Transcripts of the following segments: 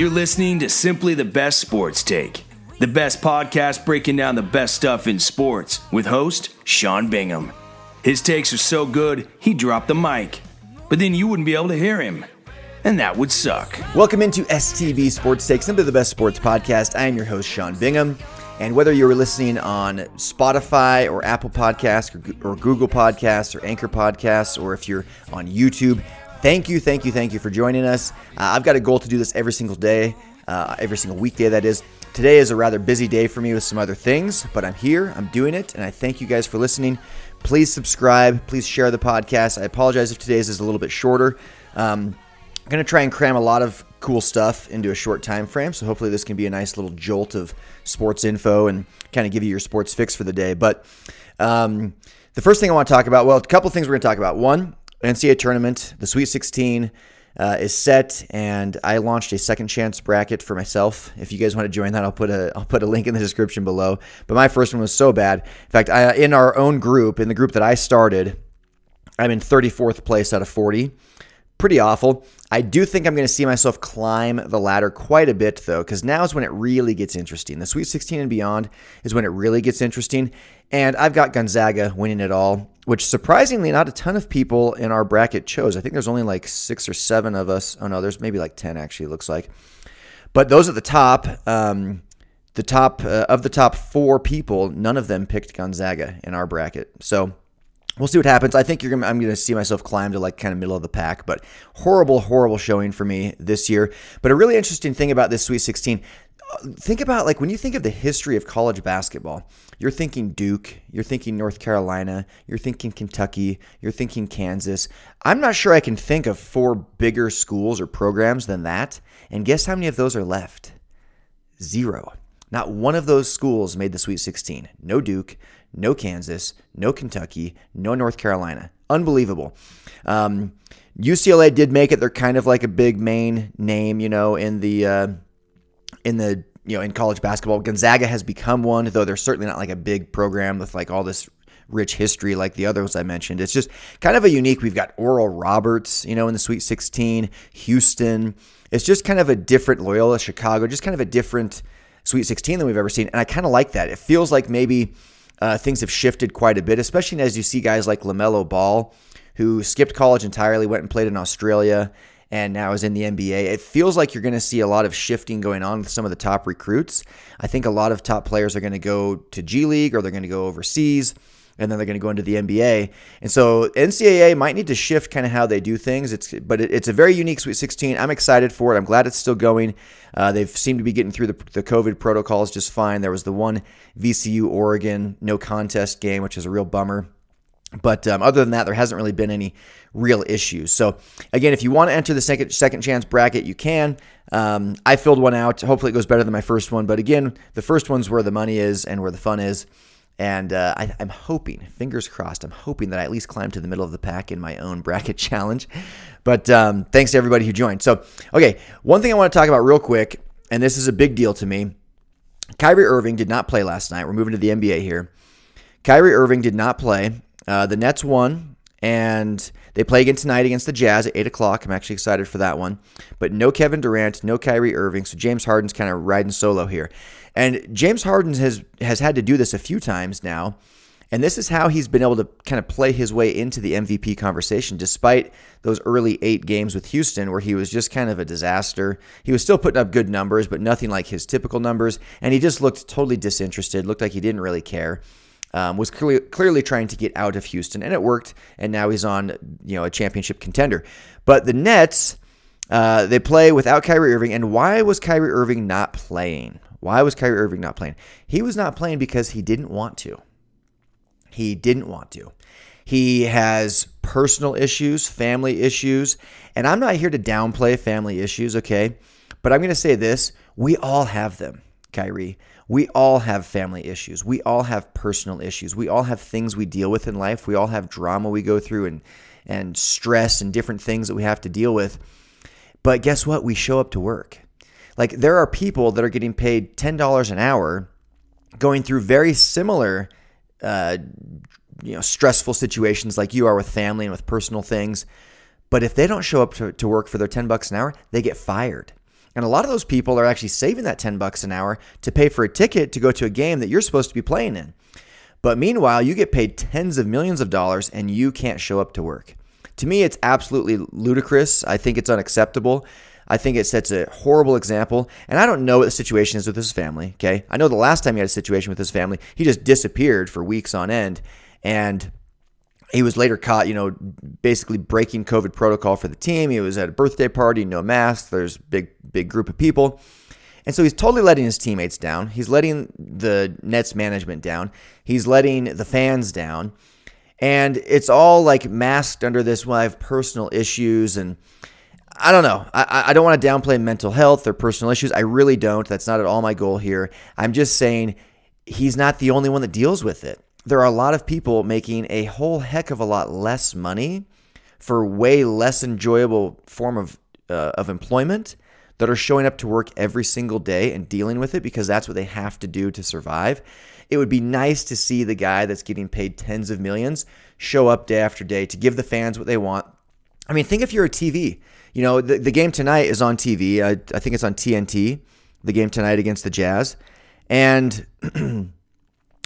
You're listening to Simply the Best Sports Take, the best podcast breaking down the best stuff in sports with host Sean Bingham. His takes are so good, he dropped the mic, but then you wouldn't be able to hear him. And that would suck. Welcome into STB Sports Take, Simply the Best Sports Podcast. I am your host, Sean Bingham. And whether you're listening on Spotify or Apple Podcasts or, or Google Podcasts or Anchor Podcasts, or if you're on YouTube, thank you, thank you, thank you for joining us. Uh, I've got a goal to do this every single day, uh, every single weekday, that is. Today is a rather busy day for me with some other things, but I'm here, I'm doing it, and I thank you guys for listening. Please subscribe, please share the podcast. I apologize if today's is a little bit shorter. Um, I'm going to try and cram a lot of cool stuff into a short time frame. So hopefully this can be a nice little jolt of sports info and kind of give you your sports fix for the day. But um, the first thing I want to talk about, well, a couple of things we're going to talk about. One, NCAA tournament, the Sweet 16 uh, is set, and I launched a second chance bracket for myself. If you guys want to join that, I'll put a I'll put a link in the description below. But my first one was so bad. In fact, I, in our own group, in the group that I started, I'm in 34th place out of 40 pretty awful. I do think I'm going to see myself climb the ladder quite a bit, though, because now is when it really gets interesting. The Sweet 16 and beyond is when it really gets interesting. And I've got Gonzaga winning it all, which surprisingly, not a ton of people in our bracket chose. I think there's only like six or seven of us. Oh, no, there's maybe like 10 actually, looks like. But those at the top, um, the top uh, of the top four people, none of them picked Gonzaga in our bracket. So we'll see what happens. I think you're gonna, I'm going to see myself climb to like kind of middle of the pack, but horrible, horrible showing for me this year. But a really interesting thing about this Sweet 16, uh, think about like when you think of the history of college basketball, you're thinking Duke, you're thinking North Carolina, you're thinking Kentucky, you're thinking Kansas. I'm not sure I can think of four bigger schools or programs than that. And guess how many of those are left? Zero. Not one of those schools made the Sweet 16. No Duke, no Kansas, no Kentucky, no North Carolina. Unbelievable. Um, UCLA did make it. They're kind of like a big main name, you know, in the uh, in the you know in college basketball. Gonzaga has become one, though they're certainly not like a big program with like all this rich history like the others I mentioned. It's just kind of a unique. We've got Oral Roberts, you know, in the Sweet 16, Houston. It's just kind of a different Loyola Chicago, just kind of a different Sweet 16 than we've ever seen. And I kind of like that. It feels like maybe uh, things have shifted quite a bit, especially as you see guys like LaMelo Ball, who skipped college entirely, went and played in Australia, and now is in the NBA. It feels like you're going to see a lot of shifting going on with some of the top recruits. I think a lot of top players are going to go to G League or they're going to go overseas and then they're going to go into the NBA. And so NCAA might need to shift kind of how they do things. It's but it, it's a very unique Sweet 16. I'm excited for it. I'm glad it's still going. Uh, they've seemed to be getting through the, the COVID protocols just fine. There was the one VCU Oregon no contest game, which is a real bummer. But um, other than that, there hasn't really been any real issues. So again, if you want to enter the second second chance bracket, you can. Um, I filled one out. Hopefully, it goes better than my first one. But again, the first one's where the money is and where the fun is. And uh, I, am hoping, fingers crossed, I'm hoping that I at least climb to the middle of the pack in my own bracket challenge. But um, thanks to everybody who joined. So, okay, one thing I want to talk about real quick, and this is a big deal to me. Kyrie Irving did not play last night. We're moving to the NBA here. Kyrie Irving did not play. Uh, the Nets won, and they play again tonight against the Jazz at 8 o'clock. I'm actually excited for that one. But no Kevin Durant, no Kyrie Irving. So James Harden's kind of riding solo here. And James Harden has has had to do this a few times now. And this is how he's been able to kind of play his way into the MVP conversation, despite those early eight games with Houston, where he was just kind of a disaster. He was still putting up good numbers, but nothing like his typical numbers. And he just looked totally disinterested, looked like he didn't really care. Um, was clearly, clearly trying to get out of Houston, and it worked. And now he's on, you know, a championship contender. But the Nets, uh, they play without Kyrie Irving. And why was Kyrie Irving not playing? Why was Kyrie Irving not playing? He was not playing because he didn't want to. He didn't want to. He has personal issues, family issues, and I'm not here to downplay family issues, okay? But I'm going to say this we all have them, Kyrie. We all have family issues. We all have personal issues. We all have things we deal with in life. We all have drama we go through and, and stress and different things that we have to deal with. But guess what? We show up to work. Like there are people that are getting paid $10 an hour going through very similar uh, you know stressful situations like you are with family and with personal things but if they don't show up to, to work for their 10 bucks an hour they get fired And a lot of those people are actually saving that 10 bucks an hour to pay for a ticket to go to a game that you're supposed to be playing in. But meanwhile, you get paid tens of millions of dollars and you can't show up to work. To me, it's absolutely ludicrous. I think it's unacceptable. I think it sets a horrible example. And I don't know what the situation is with his family. Okay. I know the last time he had a situation with his family, he just disappeared for weeks on end. And he was later caught, you know, basically breaking COVID protocol for the team. He was at a birthday party, no mask. There's big, big group of people. And so he's totally letting his teammates down. He's letting the Nets management down. He's letting the fans down. And it's all like masked under this, well, I have personal issues. And I don't know. I, I don't want to downplay mental health or personal issues. I really don't. That's not at all my goal here. I'm just saying he's not the only one that deals with it. There are a lot of people making a whole heck of a lot less money for way less enjoyable form of uh, of employment that are showing up to work every single day and dealing with it because that's what they have to do to survive. It would be nice to see the guy that's getting paid tens of millions show up day after day to give the fans what they want. I mean, think if you're a TV. You know, the, the game tonight is on TV. I, I think it's on TNT, the game tonight against the Jazz. And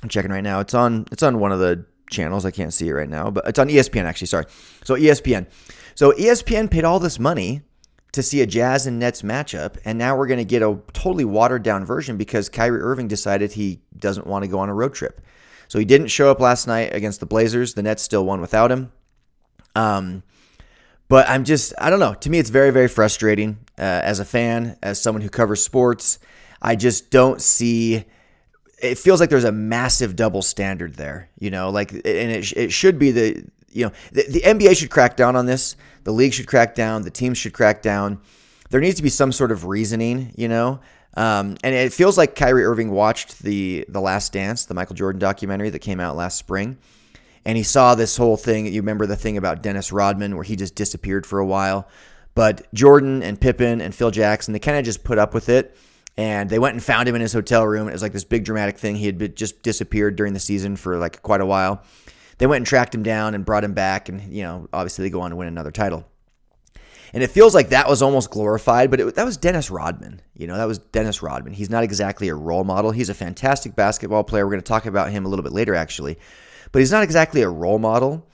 I'm checking right now. It's on it's on one of the channels. I can't see it right now, but it's on ESPN actually, sorry. So ESPN. So ESPN paid all this money to see a Jazz and Nets matchup, and now we're going to get a totally watered down version because Kyrie Irving decided he doesn't want to go on a road trip. So he didn't show up last night against the Blazers. The Nets still won without him. Um, but I'm just, I don't know. To me, it's very, very frustrating uh, as a fan, as someone who covers sports. I just don't see. It feels like there's a massive double standard there, you know, like, and it, it should be the, you know, the, the NBA should crack down on this. The league should crack down. The teams should crack down. There needs to be some sort of reasoning, you know. Um, and it feels like Kyrie Irving watched the the Last Dance, the Michael Jordan documentary that came out last spring, and he saw this whole thing. You remember the thing about Dennis Rodman where he just disappeared for a while. But Jordan and Pippen and Phil Jackson, they kind of just put up with it. And they went and found him in his hotel room. It was like this big dramatic thing. He had just disappeared during the season for like quite a while. They went and tracked him down and brought him back. And, you know, obviously they go on to win another title. And it feels like that was almost glorified, but it, that was Dennis Rodman. You know, that was Dennis Rodman. He's not exactly a role model. He's a fantastic basketball player. We're going to talk about him a little bit later, actually but he's not exactly a role model.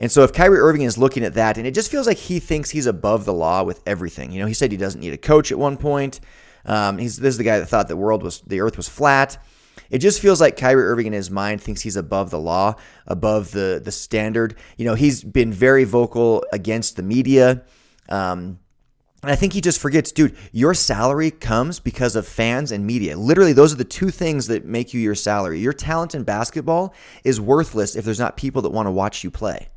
And so if Kyrie Irving is looking at that, and it just feels like he thinks he's above the law with everything. You know, he said he doesn't need a coach at one point. Um, he's this is the guy that thought the world was the earth was flat. It just feels like Kyrie Irving in his mind thinks he's above the law, above the the standard. You know, he's been very vocal against the media. Um, and I think he just forgets, dude, your salary comes because of fans and media. Literally, those are the two things that make you your salary. Your talent in basketball is worthless if there's not people that want to watch you play.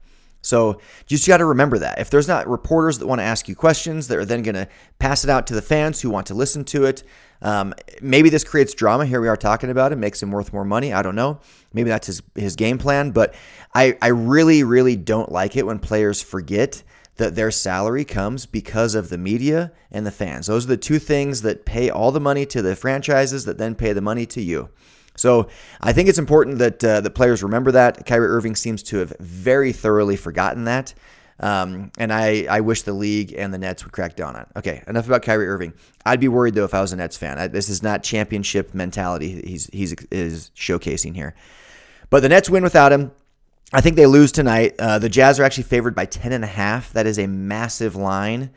So you just got to remember that. If there's not reporters that want to ask you questions that are then going to pass it out to the fans who want to listen to it, um, maybe this creates drama. Here we are talking about it, makes him worth more money. I don't know. Maybe that's his, his game plan. But I, I really, really don't like it when players forget that their salary comes because of the media and the fans. Those are the two things that pay all the money to the franchises that then pay the money to you. So I think it's important that uh, the players remember that. Kyrie Irving seems to have very thoroughly forgotten that. Um, and I, I wish the league and the Nets would crack down on it. Okay, enough about Kyrie Irving. I'd be worried though if I was a Nets fan. I, this is not championship mentality he's he's is showcasing here. But the Nets win without him. I think they lose tonight. Uh, the Jazz are actually favored by 10 and a half. That is a massive line.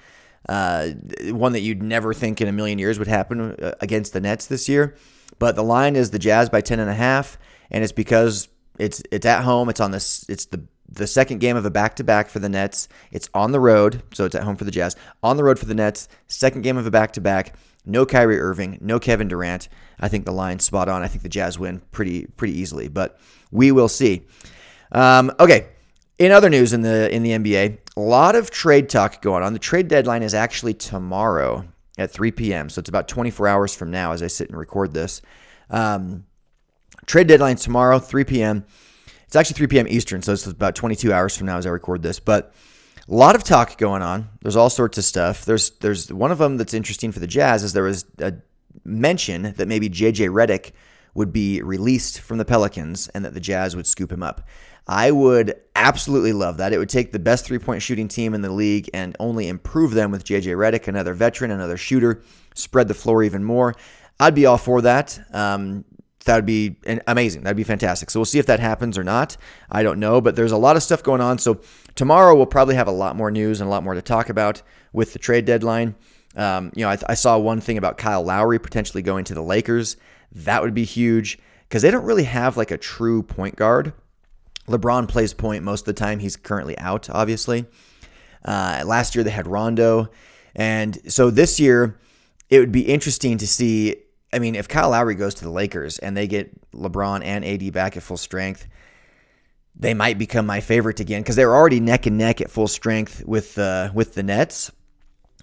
Uh, one that you'd never think in a million years would happen uh, against the Nets this year. But the line is the Jazz by 10 and a half, and it's because it's it's at home. It's on this. It's the the second game of a back to back for the Nets. It's on the road, so it's at home for the Jazz. On the road for the Nets. Second game of a back to back. No Kyrie Irving, no Kevin Durant. I think the line's spot on. I think the Jazz win pretty pretty easily, but we will see. Um, okay. In other news in the in the NBA, a lot of trade talk going on. The trade deadline is actually tomorrow at 3 p.m. So it's about 24 hours from now as I sit and record this. Um, trade deadline tomorrow, 3 p.m. It's actually 3 p.m. Eastern, so it's about 22 hours from now as I record this. But a lot of talk going on. There's all sorts of stuff. There's there's one of them that's interesting for the Jazz is there was a mention that maybe JJ Redick would be released from the Pelicans and that the Jazz would scoop him up. I would absolutely love that. It would take the best three point shooting team in the league and only improve them with JJ Redick, another veteran, another shooter, spread the floor even more. I'd be all for that. Um, that would be amazing. That'd be fantastic. So we'll see if that happens or not. I don't know, but there's a lot of stuff going on. So tomorrow we'll probably have a lot more news and a lot more to talk about with the trade deadline. Um, you know, I, I, saw one thing about Kyle Lowry potentially going to the Lakers. That would be huge because they don't really have like a true point guard. LeBron plays point most of the time. He's currently out, obviously. Uh, last year they had Rondo. And so this year, it would be interesting to see. I mean, if Kyle Lowry goes to the Lakers and they get LeBron and AD back at full strength, they might become my favorite again because they're already neck and neck at full strength with uh, with the Nets.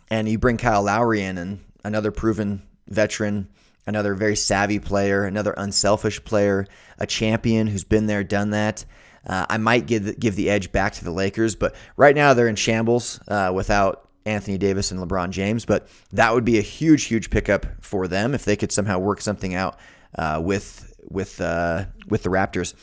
And you bring Kyle Lowry in and another proven veteran, another very savvy player, another unselfish player, a champion who's been there, done that. Uh, I might give the, give the edge back to the Lakers, but right now they're in shambles uh, without Anthony Davis and LeBron James. But that would be a huge, huge pickup for them if they could somehow work something out uh, with with uh, with the Raptors.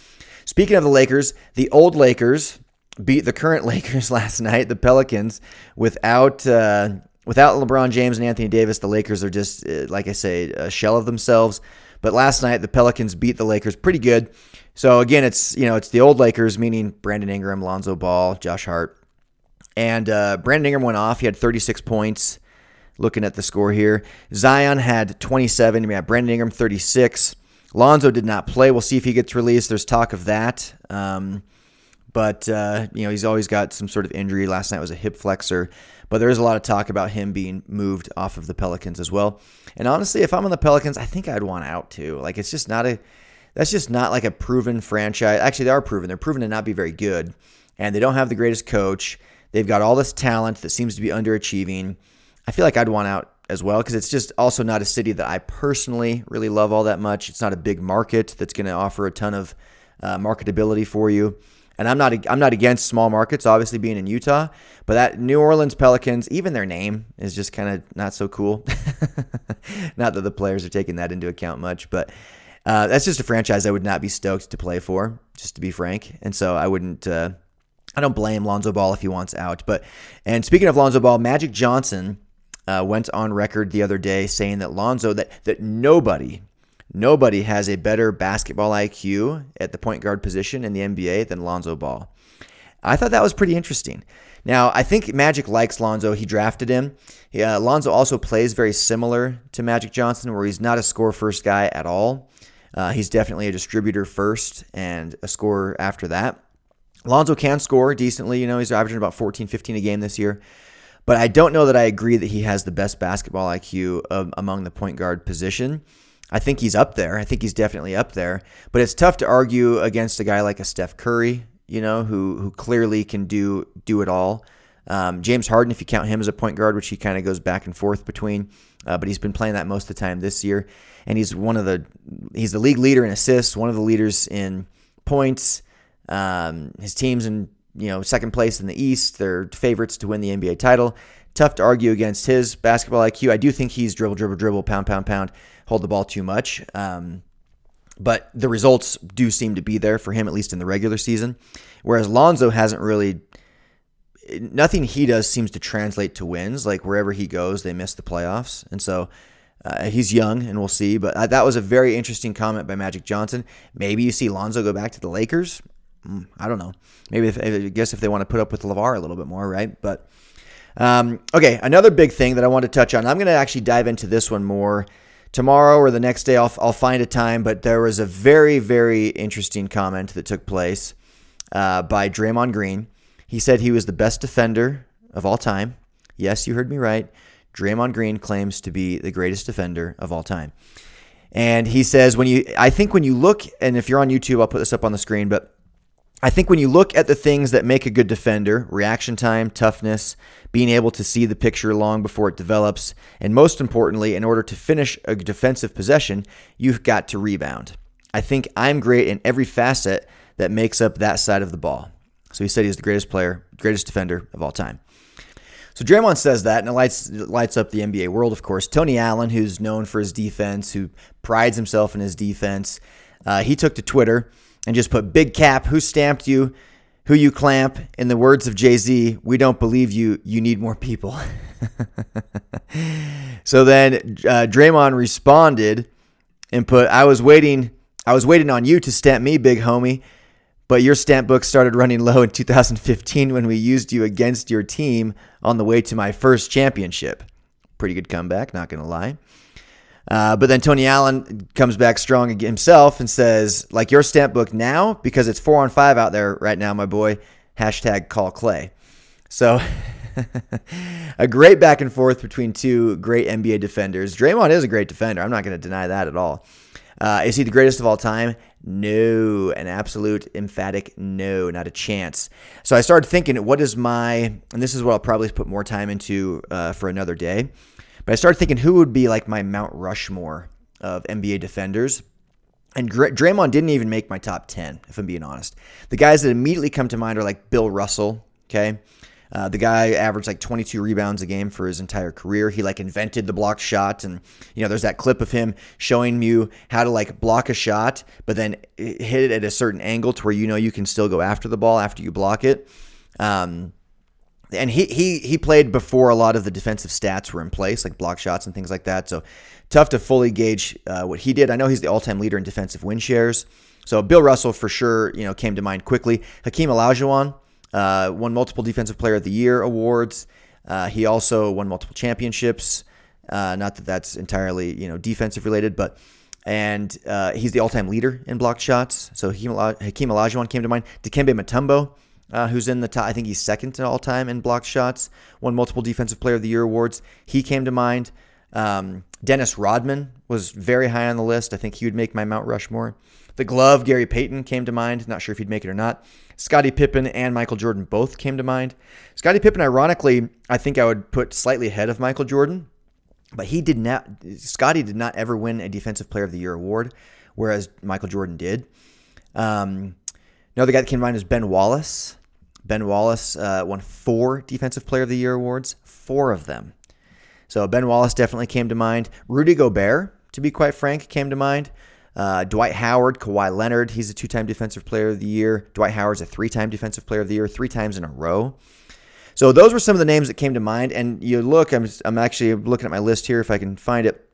Speaking of the Lakers, the old Lakers beat the current Lakers last night, the Pelicans, without uh, without LeBron James and Anthony Davis. The Lakers are just, uh, like I say, a shell of themselves. But last night the Pelicans beat the Lakers pretty good. So again, it's you know it's the old Lakers, meaning Brandon Ingram, Lonzo Ball, Josh Hart, and uh, Brandon Ingram went off. He had 36 points. Looking at the score here, Zion had 27. We had Brandon Ingram 36. Lonzo did not play. We'll see if he gets released. There's talk of that. Um, but uh, you know he's always got some sort of injury. Last night was a hip flexor, but there is a lot of talk about him being moved off of the Pelicans as well. And honestly, if I'm on the Pelicans, I think I'd want out too. Like it's just not a that's just not like a proven franchise. Actually, they are proven. They're proven to not be very good, and they don't have the greatest coach. They've got all this talent that seems to be underachieving. I feel like I'd want out as well because it's just also not a city that I personally really love all that much. It's not a big market that's going to offer a ton of uh, marketability for you. And I'm not I'm not against small markets, obviously being in Utah, but that New Orleans Pelicans, even their name is just kind of not so cool. not that the players are taking that into account much, but uh, that's just a franchise I would not be stoked to play for, just to be frank. And so I wouldn't. Uh, I don't blame Lonzo Ball if he wants out. But and speaking of Lonzo Ball, Magic Johnson uh, went on record the other day saying that Lonzo that that nobody nobody has a better basketball IQ at the point guard position in the NBA than Lonzo Ball. I thought that was pretty interesting. Now, I think Magic likes Lonzo. He drafted him. Lonzo also plays very similar to Magic Johnson, where he's not a score first guy at all. Uh, he's definitely a distributor first and a scorer after that. Lonzo can score decently. You know, he's averaging about 14, 15 a game this year. But I don't know that I agree that he has the best basketball IQ um, among the point guard position. I think he's up there. I think he's definitely up there. But it's tough to argue against a guy like a Steph Curry, you know, who who clearly can do do it all. Um, James Harden, if you count him as a point guard, which he kind of goes back and forth between, uh, but he's been playing that most of the time this year and he's one of the he's the league leader in assists, one of the leaders in points. Um, his team's in you know second place in the East. They're favorites to win the NBA title. Tough to argue against his basketball IQ. I do think he's dribble, dribble, dribble, pound, pound, pound, hold the ball too much. Um, but the results do seem to be there for him, at least in the regular season. Whereas Lonzo hasn't really, nothing he does seems to translate to wins. Like wherever he goes, they miss the playoffs. And so uh, he's young, and we'll see. But uh, that was a very interesting comment by Magic Johnson. Maybe you see Lonzo go back to the Lakers. Mm, I don't know. Maybe if, I guess if they want to put up with LaVar a little bit more, right? But um, okay, another big thing that I want to touch on. I'm going to actually dive into this one more tomorrow or the next day. I'll, I'll find a time. But there was a very, very interesting comment that took place uh, by Draymond Green. He said he was the best defender of all time. Yes, you heard me right. Draymond Green claims to be the greatest defender of all time. And he says, when you, I think when you look, and if you're on YouTube, I'll put this up on the screen, but I think when you look at the things that make a good defender reaction time, toughness, being able to see the picture long before it develops, and most importantly, in order to finish a defensive possession, you've got to rebound. I think I'm great in every facet that makes up that side of the ball. So he said he's the greatest player, greatest defender of all time. So Draymond says that, and it lights lights up the NBA world. Of course, Tony Allen, who's known for his defense, who prides himself in his defense, uh, he took to Twitter and just put "Big Cap, who stamped you? who you clamp. In the words of Jay Z, we don't believe you. You need more people. so then uh, Draymond responded and put, "I was waiting. I was waiting on you to stamp me, big homie." But your stamp book started running low in 2015 when we used you against your team on the way to my first championship. Pretty good comeback, not going to lie. Uh, but then Tony Allen comes back strong himself and says, like your stamp book now, because it's four on five out there right now, my boy. Hashtag call Clay. So a great back and forth between two great NBA defenders. Draymond is a great defender. I'm not going to deny that at all. Uh, is he the greatest of all time? No, an absolute emphatic no, not a chance. So I started thinking, what is my, and this is what I'll probably put more time into uh, for another day. But I started thinking who would be like my Mount Rushmore of NBA defenders. And Draymond didn't even make my top 10, if I'm being honest. The guys that immediately come to mind are like Bill Russell, okay? Uh, the guy averaged like 22 rebounds a game for his entire career. He like invented the blocked shot, and you know, there's that clip of him showing you how to like block a shot, but then hit it at a certain angle to where you know you can still go after the ball after you block it. Um, and he he he played before a lot of the defensive stats were in place, like block shots and things like that. So tough to fully gauge uh, what he did. I know he's the all-time leader in defensive win shares. So Bill Russell for sure, you know, came to mind quickly. Hakeem Olajuwon uh, won multiple Defensive Player of the Year awards. Uh, he also won multiple championships. Uh, not that that's entirely you know defensive related, but and uh, he's the all-time leader in blocked shots. So Hakeem, Olajuwon came to mind. Dikembe Mutombo uh, who's in the top. I think he's second to all time in block shots. Won multiple Defensive Player of the Year awards. He came to mind. Um, Dennis Rodman was very high on the list. I think he would make my Mount Rushmore. The glove, Gary Payton came to mind. Not sure if he'd make it or not. Scottie Pippen and Michael Jordan both came to mind. Scottie Pippen, ironically, I think I would put slightly ahead of Michael Jordan, but he did not. Scottie did not ever win a Defensive Player of the Year award, whereas Michael Jordan did. Um, another guy that came to mind is Ben Wallace. Ben Wallace uh, won four Defensive Player of the Year awards, four of them. So Ben Wallace definitely came to mind. Rudy Gobert, to be quite frank, came to mind. Uh, Dwight Howard, Kawhi Leonard, he's a two time Defensive Player of the Year. Dwight Howard's a three time Defensive Player of the Year, three times in a row. So those were some of the names that came to mind. And you look, I'm, I'm actually looking at my list here if I can find it.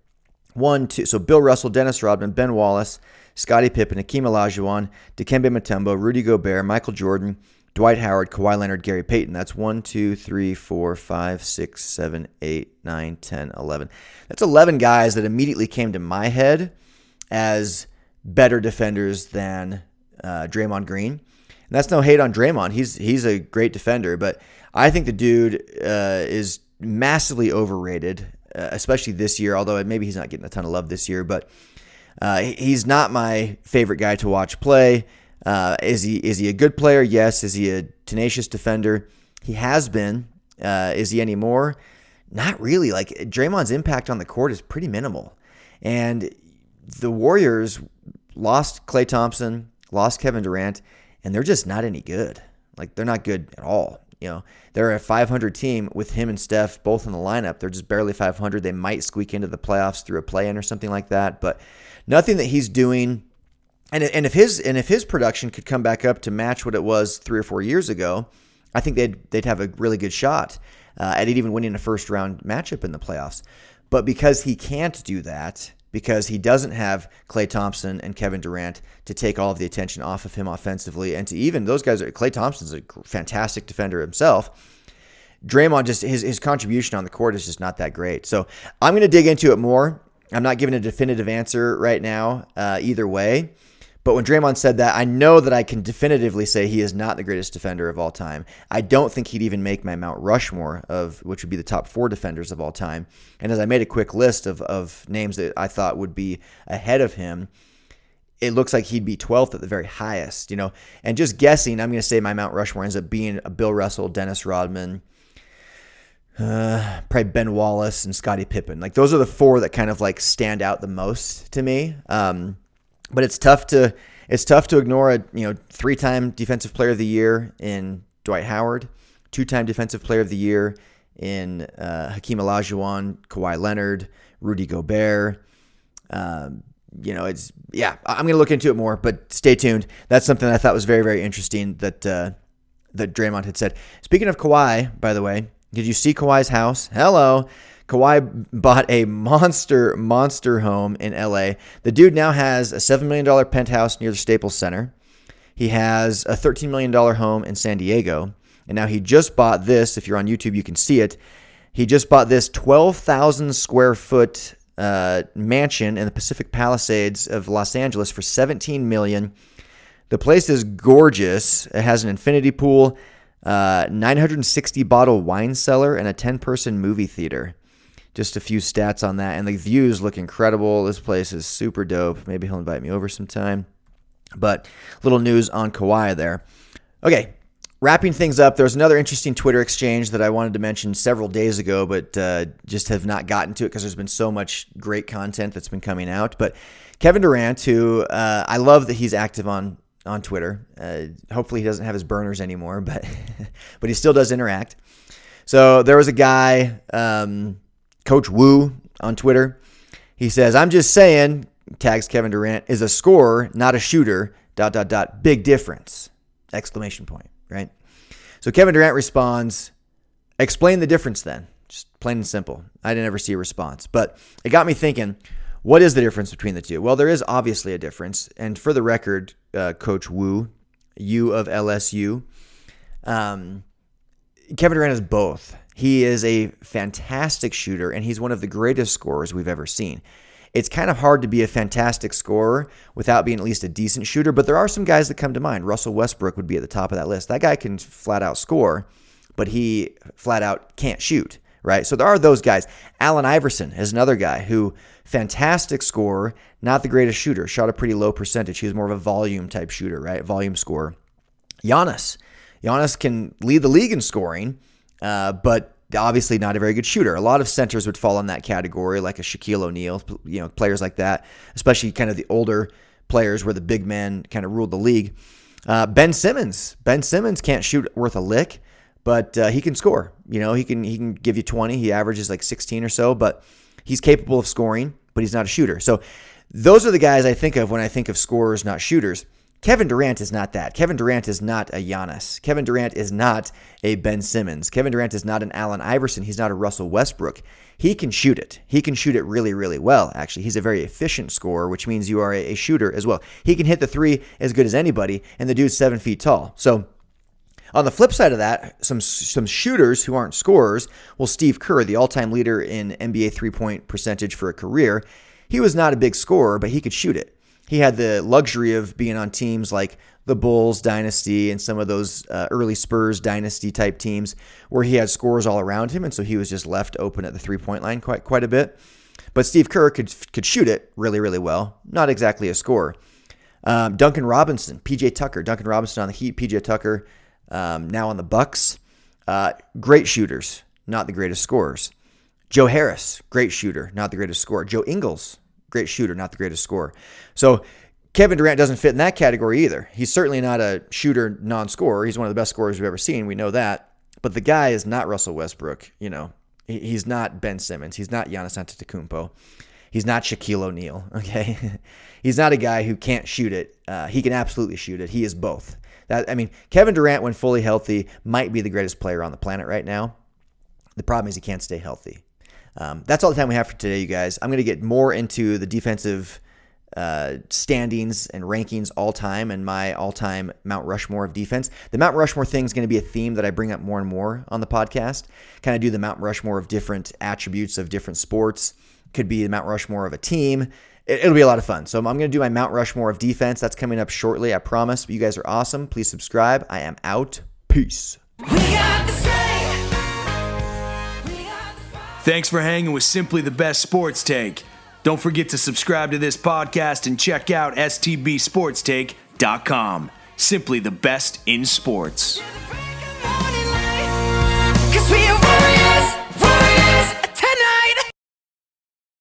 One, two. So Bill Russell, Dennis Rodman, Ben Wallace, Scottie Pippen, Hakeem Olajuwon, Dikembe Mutombo, Rudy Gobert, Michael Jordan, Dwight Howard, Kawhi Leonard, Gary Payton. That's 1, 2, 3, 4, 5, 6, 7, 8, 9, 10, 11. That's 11 guys that immediately came to my head as better defenders than uh, Draymond Green. And that's no hate on Draymond. He's he's a great defender, but I think the dude uh, is massively overrated, uh, especially this year. Although maybe he's not getting a ton of love this year, but uh, he's not my favorite guy to watch play. Uh, is he is he a good player? Yes. Is he a tenacious defender? He has been. Uh, is he anymore? Not really. Like Draymond's impact on the court is pretty minimal, and the Warriors lost Klay Thompson, lost Kevin Durant, and they're just not any good. Like they're not good at all. You know, they're a 500 team with him and Steph both in the lineup. They're just barely 500. They might squeak into the playoffs through a play-in or something like that, but nothing that he's doing and and if his and if his production could come back up to match what it was three or four years ago, I think they'd they'd have a really good shot uh, at even winning a first round matchup in the playoffs. But because he can't do that, because he doesn't have Klay Thompson and Kevin Durant to take all of the attention off of him offensively, and to even those guys, Klay Thompson's a fantastic defender himself. Draymond just his his contribution on the court is just not that great. So I'm going to dig into it more. I'm not giving a definitive answer right now, uh, either way. But when Draymond said that, I know that I can definitively say he is not the greatest defender of all time. I don't think he'd even make my Mount Rushmore of which would be the top four defenders of all time. And as I made a quick list of, of names that I thought would be ahead of him, it looks like he'd be 12th at the very highest, you know. And just guessing, I'm going to say my Mount Rushmore ends up being a Bill Russell, Dennis Rodman, uh, probably Ben Wallace, and Scottie Pippen. Like those are the four that kind of like stand out the most to me. Um, but it's tough to it's tough to ignore a you know three time defensive player of the year in Dwight Howard, two time defensive player of the year in uh, Hakeem Olajuwon, Kawhi Leonard, Rudy Gobert. Um, you know, it's yeah. I'm gonna look into it more, but stay tuned. That's something I thought was very very interesting. That uh, that Draymond had said. Speaking of Kawhi, by the way, did you see Kawhi's house? Hello. Kawhi bought a monster, monster home in LA. The dude now has a $7 million penthouse near the Staples Center. He has a $13 million home in San Diego. And now he just bought this. If you're on YouTube, you can see it. He just bought this 12,000 square foot uh, mansion in the Pacific Palisades of Los Angeles for 17 million. The place is gorgeous. It has an infinity pool, uh, 960 bottle wine cellar, and a 10 person movie theater. Just a few stats on that, and the views look incredible. This place is super dope. Maybe he'll invite me over sometime. But little news on Kawhi there. Okay, wrapping things up, there was another interesting Twitter exchange that I wanted to mention several days ago, but uh, just have not gotten to it because there's been so much great content that's been coming out. But Kevin Durant, who uh, I love that he's active on on Twitter. Uh, hopefully, he doesn't have his burners anymore, but but he still does interact. So there was a guy, um, Coach Wu, on Twitter. He says, "I'm just saying." Tags Kevin Durant is a scorer, not a shooter. Dot dot dot. Big difference! Exclamation point right? So Kevin Durant responds, Explain the difference then. Just plain and simple. I didn't ever see a response. But it got me thinking, what is the difference between the two? Well, there is obviously a difference. And for the record, uh, Coach Wu, U of LSU, um, Kevin Durant is both. He is a fantastic shooter, and he's one of the greatest scorers we've ever seen it's kind of hard to be a fantastic scorer without being at least a decent shooter. But there are some guys that come to mind. Russell Westbrook would be at the top of that list. That guy can flat out score, but he flat out can't shoot, right? So there are those guys. Allen Iverson is another guy who fantastic scorer, not the greatest shooter. Shot a pretty low percentage. He was more of a volume type shooter, right? Volume scorer. Giannis. Giannis can lead the league in scoring, uh, but obviously not a very good shooter. A lot of centers would fall in that category, like a Shaquille O'Neal, you know, players like that, especially kind of the older players where the big men kind of ruled the league. Uh, ben Simmons, Ben Simmons can't shoot worth a lick, but uh, he can score. You know, he can he can give you 20. He averages like 16 or so, but he's capable of scoring, but he's not a shooter. So those are the guys I think of when I think of scorers, not shooters. Kevin Durant is not that. Kevin Durant is not a Giannis. Kevin Durant is not a Ben Simmons. Kevin Durant is not an Allen Iverson. He's not a Russell Westbrook. He can shoot it. He can shoot it really, really well, actually. He's a very efficient scorer, which means you are a, shooter as well. He can hit the three as good as anybody, and the dude's seven feet tall. So, on the flip side of that, some some shooters who aren't scorers, well, Steve Kerr, the all-time leader in NBA three-point percentage for a career, he was not a big scorer, but he could shoot it he had the luxury of being on teams like the Bulls dynasty and some of those uh, early Spurs dynasty type teams where he had scores all around him, and so he was just left open at the three point line quite quite a bit. But Steve Kerr could could shoot it really really well, not exactly a scorer. Um, Duncan Robinson, PJ Tucker, Duncan Robinson on the Heat, PJ Tucker um, now on the Bucks, uh, great shooters, not the greatest scorers. Joe Harris, great shooter, not the greatest scorer. Joe Ingles, great shooter, not the greatest scorer. So Kevin Durant doesn't fit in that category either. He's certainly not a shooter, non-scorer. He's one of the best scorers we've ever seen. We know that. But the guy is not Russell Westbrook. You know, he's not Ben Simmons. He's not Giannis Antetokounmpo. He's not Shaquille O'Neal. Okay, he's not a guy who can't shoot it. Uh, he can absolutely shoot it. He is both. That I mean, Kevin Durant, when fully healthy, might be the greatest player on the planet right now. The problem is he can't stay healthy. Um, that's all the time we have for today, you guys. I'm going to get more into the defensive uh, standings and rankings all time and my all time Mount Rushmore of defense. The Mount Rushmore thing is going to be a theme that I bring up more and more on the podcast. Kind of do the Mount Rushmore of different attributes of different sports. Could be the Mount Rushmore of a team. It, will be a lot of fun. So I'm going to do my Mount Rushmore of defense. That's coming up shortly, I promise. You guys are awesome. Please subscribe. I am out. Peace. Thanks for hanging with Simply the Best Sports Take. Don't forget to subscribe to this podcast and check out stbsportstake.com. Simply the best in sports.